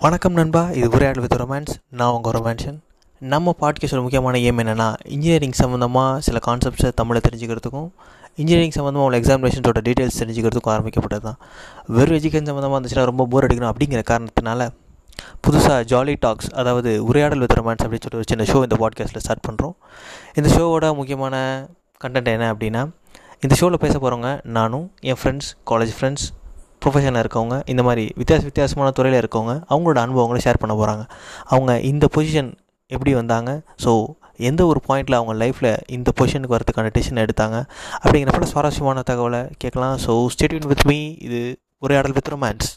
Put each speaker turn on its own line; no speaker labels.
வணக்கம் நண்பா இது உரையாடல் வித் ரொமான்ஸ் நான் உங்கள் ரொமான்ஷன் நம்ம பாட்காஸ்டோட முக்கியமான ஏம் என்னென்னா இன்ஜினியரிங் சம்மந்தமாக சில கான்செப்ட்ஸை தமிழை தெரிஞ்சுக்கிறதுக்கும் இன்ஜினியரிங் சம்மந்தமாக உள்ள எக்ஸாமினேஷன்ஸோட டீட்டெயில்ஸ் தெரிஞ்சுக்கிறதுக்கும் ஆரம்பிக்கப்பட்டது தான் வெறும் எஜுகேஷன் சம்மந்தமாக இருந்துச்சுன்னா ரொம்ப போர் அடிக்கணும் அப்படிங்கிற காரணத்தினால புதுசாக ஜாலி டாக்ஸ் அதாவது உரையாடல் வித் ரொமான்ஸ் அப்படின்னு சொல்லி ஒரு சின்ன ஷோ இந்த பாட்காஸ்ட்டில் ஸ்டார்ட் பண்ணுறோம் இந்த ஷோவோட முக்கியமான கண்டென்ட் என்ன அப்படின்னா இந்த ஷோவில் பேச போகிறவங்க நானும் என் ஃப்ரெண்ட்ஸ் காலேஜ் ஃப்ரெண்ட்ஸ் ப்ரொஃபஷனில் இருக்கவங்க இந்த மாதிரி வித்தியாச வித்தியாசமான துறையில் இருக்கவங்க அவங்களோட அனுபவங்களை ஷேர் பண்ண போகிறாங்க அவங்க இந்த பொசிஷன் எப்படி வந்தாங்க? ஸோ எந்த ஒரு பாயிண்டில் அவங்க லைஃப்பில் இந்த பொசிஷனுக்கு வரதுக்கான டெசிஷன் எடுத்தாங்க? அப்படிங்கிறப்ப சுவாரஸ்யமான தகவலை கேட்கலாம். ஸோ ஸ்டேட்யூன் வித் மீ இது உரையாடல் வித் ரொமான்ஸ்